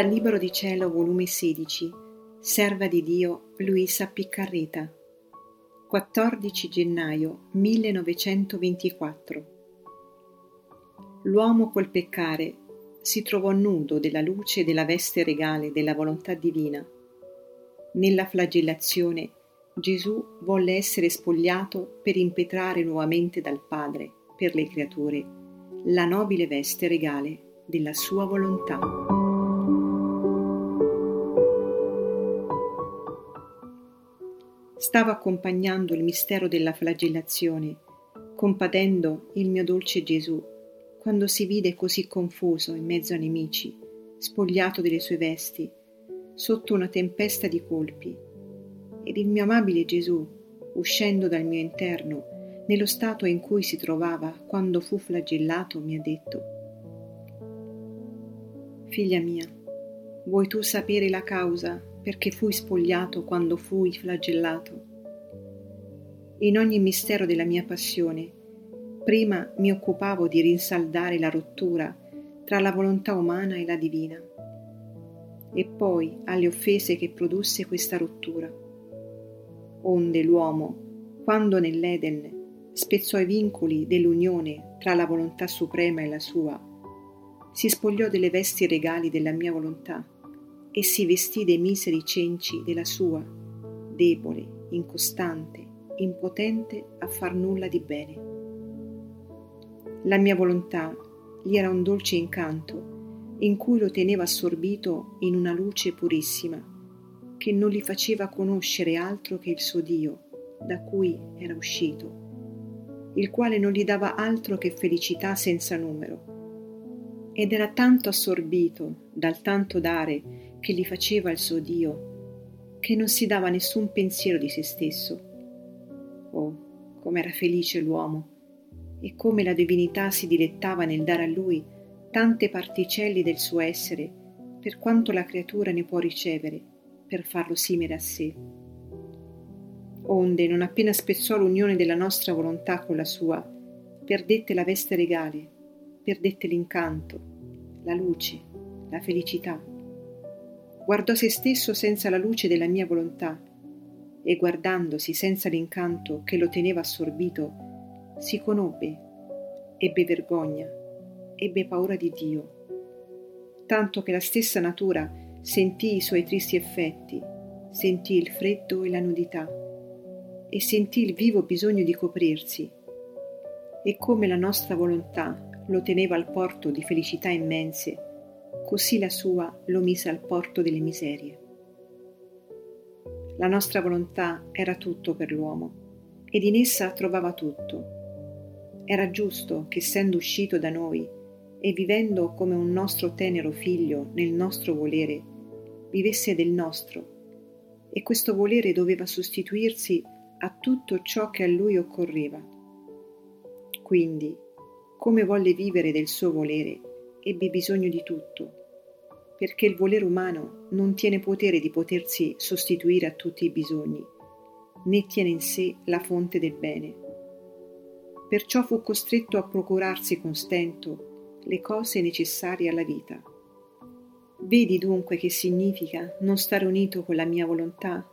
Dal Libro di Cielo, volume 16, Serva di Dio Luisa Piccarreta, 14 gennaio 1924. L'uomo col peccare si trovò nudo della luce della veste regale della volontà divina. Nella flagellazione Gesù volle essere spogliato per impetrare nuovamente dal Padre, per le creature, la nobile veste regale della sua volontà. Stavo accompagnando il mistero della flagellazione, compatendo il mio dolce Gesù, quando si vide così confuso in mezzo a nemici, spogliato delle sue vesti, sotto una tempesta di colpi. Ed il mio amabile Gesù, uscendo dal mio interno, nello stato in cui si trovava quando fu flagellato, mi ha detto, Figlia mia, vuoi tu sapere la causa perché fui spogliato quando fui flagellato? In ogni mistero della mia passione, prima mi occupavo di rinsaldare la rottura tra la volontà umana e la divina, e poi alle offese che produsse questa rottura onde l'uomo, quando nell'Eden spezzò i vincoli dell'unione tra la volontà suprema e la sua, si spogliò delle vesti regali della mia volontà e si vestì dei miseri cenci della sua, debole, incostante, impotente a far nulla di bene. La mia volontà gli era un dolce incanto in cui lo teneva assorbito in una luce purissima che non gli faceva conoscere altro che il suo Dio, da cui era uscito, il quale non gli dava altro che felicità senza numero. Ed era tanto assorbito dal tanto dare che gli faceva il suo Dio, che non si dava nessun pensiero di se stesso. Oh, com'era felice l'uomo, e come la divinità si dilettava nel dare a lui tante particelle del suo essere, per quanto la creatura ne può ricevere per farlo simile a sé. Onde, non appena spezzò l'unione della nostra volontà con la sua, perdette la veste regale, perdette l'incanto, la luce, la felicità. Guardò se stesso senza la luce della mia volontà e guardandosi senza l'incanto che lo teneva assorbito, si conobbe, ebbe vergogna, ebbe paura di Dio, tanto che la stessa natura Sentì i suoi tristi effetti, sentì il freddo e la nudità e sentì il vivo bisogno di coprirsi. E come la nostra volontà lo teneva al porto di felicità immense, così la sua lo mise al porto delle miserie. La nostra volontà era tutto per l'uomo ed in essa trovava tutto. Era giusto che essendo uscito da noi e vivendo come un nostro tenero figlio nel nostro volere, vivesse del nostro, e questo volere doveva sostituirsi a tutto ciò che a lui occorreva. Quindi, come volle vivere del suo volere, ebbe bisogno di tutto, perché il volere umano non tiene potere di potersi sostituire a tutti i bisogni, né tiene in sé la fonte del bene. Perciò fu costretto a procurarsi con stento le cose necessarie alla vita Vedi dunque che significa non stare unito con la mia volontà?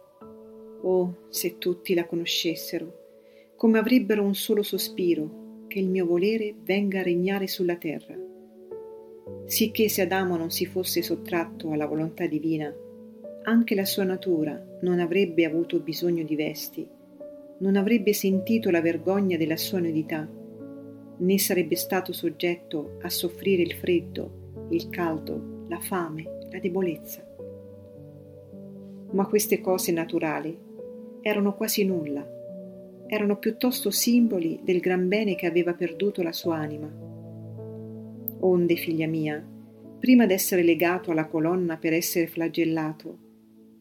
Oh, se tutti la conoscessero, come avrebbero un solo sospiro, che il mio volere venga a regnare sulla terra. Sicché se Adamo non si fosse sottratto alla volontà divina, anche la sua natura non avrebbe avuto bisogno di vesti, non avrebbe sentito la vergogna della sua nudità, né sarebbe stato soggetto a soffrire il freddo, il caldo, la fame, la debolezza. Ma queste cose naturali erano quasi nulla, erano piuttosto simboli del gran bene che aveva perduto la sua anima. Onde, figlia mia, prima d'essere legato alla colonna per essere flagellato,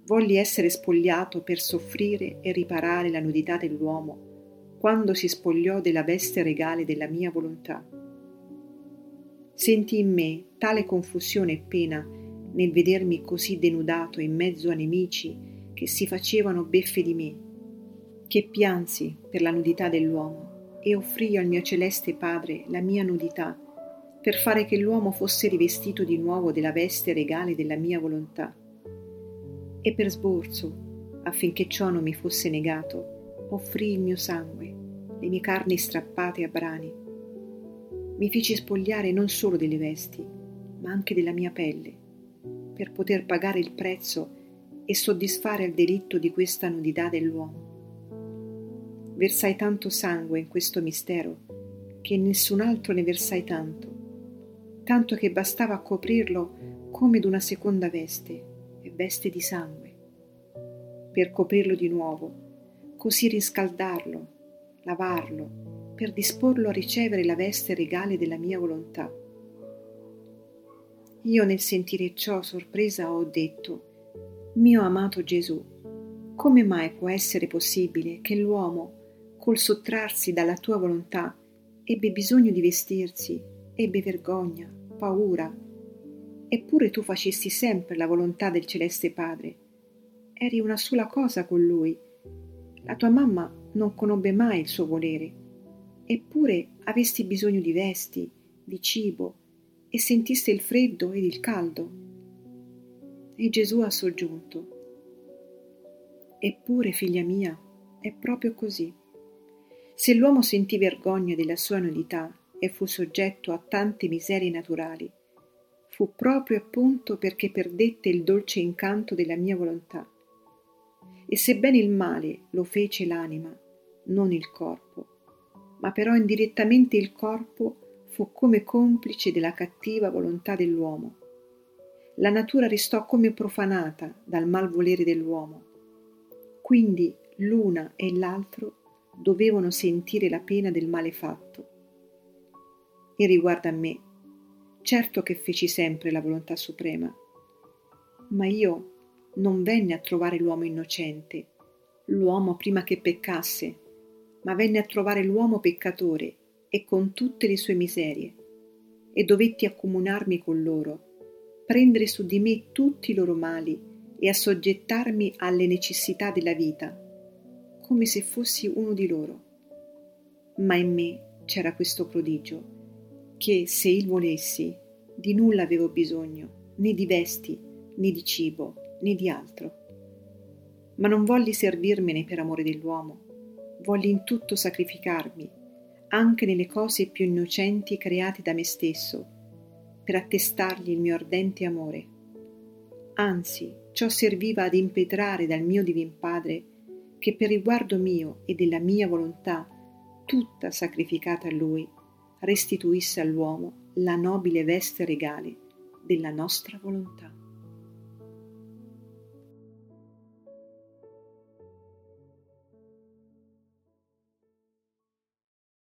volli essere spogliato per soffrire e riparare la nudità dell'uomo quando si spogliò della veste regale della mia volontà. Senti in me tale confusione e pena nel vedermi così denudato in mezzo a nemici che si facevano beffe di me, che piansi per la nudità dell'uomo e offrii al mio celeste Padre la mia nudità per fare che l'uomo fosse rivestito di nuovo della veste regale della mia volontà. E per sborso, affinché ciò non mi fosse negato, offrì il mio sangue, le mie carni strappate a brani. Mi feci spogliare non solo delle vesti, ma anche della mia pelle, per poter pagare il prezzo e soddisfare il delitto di questa nudità dell'uomo. Versai tanto sangue in questo mistero che nessun altro ne versai tanto tanto che bastava coprirlo come d'una seconda veste, e veste di sangue, per coprirlo di nuovo, così riscaldarlo, lavarlo, per disporlo a ricevere la veste regale della mia volontà. Io nel sentire ciò sorpresa ho detto, mio amato Gesù, come mai può essere possibile che l'uomo, col sottrarsi dalla tua volontà, ebbe bisogno di vestirsi, ebbe vergogna, paura. Eppure tu facesti sempre la volontà del celeste Padre. Eri una sola cosa con lui. La tua mamma non conobbe mai il suo volere. Eppure avesti bisogno di vesti, di cibo, e sentiste il freddo ed il caldo. E Gesù ha soggiunto. Eppure, figlia mia, è proprio così. Se l'uomo sentì vergogna della sua nudità e fu soggetto a tante miserie naturali, fu proprio appunto perché perdette il dolce incanto della mia volontà. E sebbene il male lo fece l'anima, non il corpo, ma però indirettamente il corpo fu come complice della cattiva volontà dell'uomo. La natura restò come profanata dal malvolere dell'uomo. Quindi l'una e l'altro dovevano sentire la pena del male fatto e riguardo a me, certo che feci sempre la volontà suprema, ma io non venne a trovare l'uomo innocente, l'uomo prima che peccasse, ma venne a trovare l'uomo peccatore e con tutte le sue miserie, e dovetti accomunarmi con loro, prendere su di me tutti i loro mali e assoggettarmi alle necessità della vita, come se fossi uno di loro. Ma in me c'era questo prodigio che se il volessi di nulla avevo bisogno, né di vesti, né di cibo, né di altro. Ma non volli servirmene per amore dell'uomo, volli in tutto sacrificarmi, anche nelle cose più innocenti create da me stesso, per attestargli il mio ardente amore. Anzi, ciò serviva ad impetrare dal mio Divin Padre che per riguardo mio e della mia volontà, tutta sacrificata a Lui, restituisse all'uomo la nobile veste regale della nostra volontà.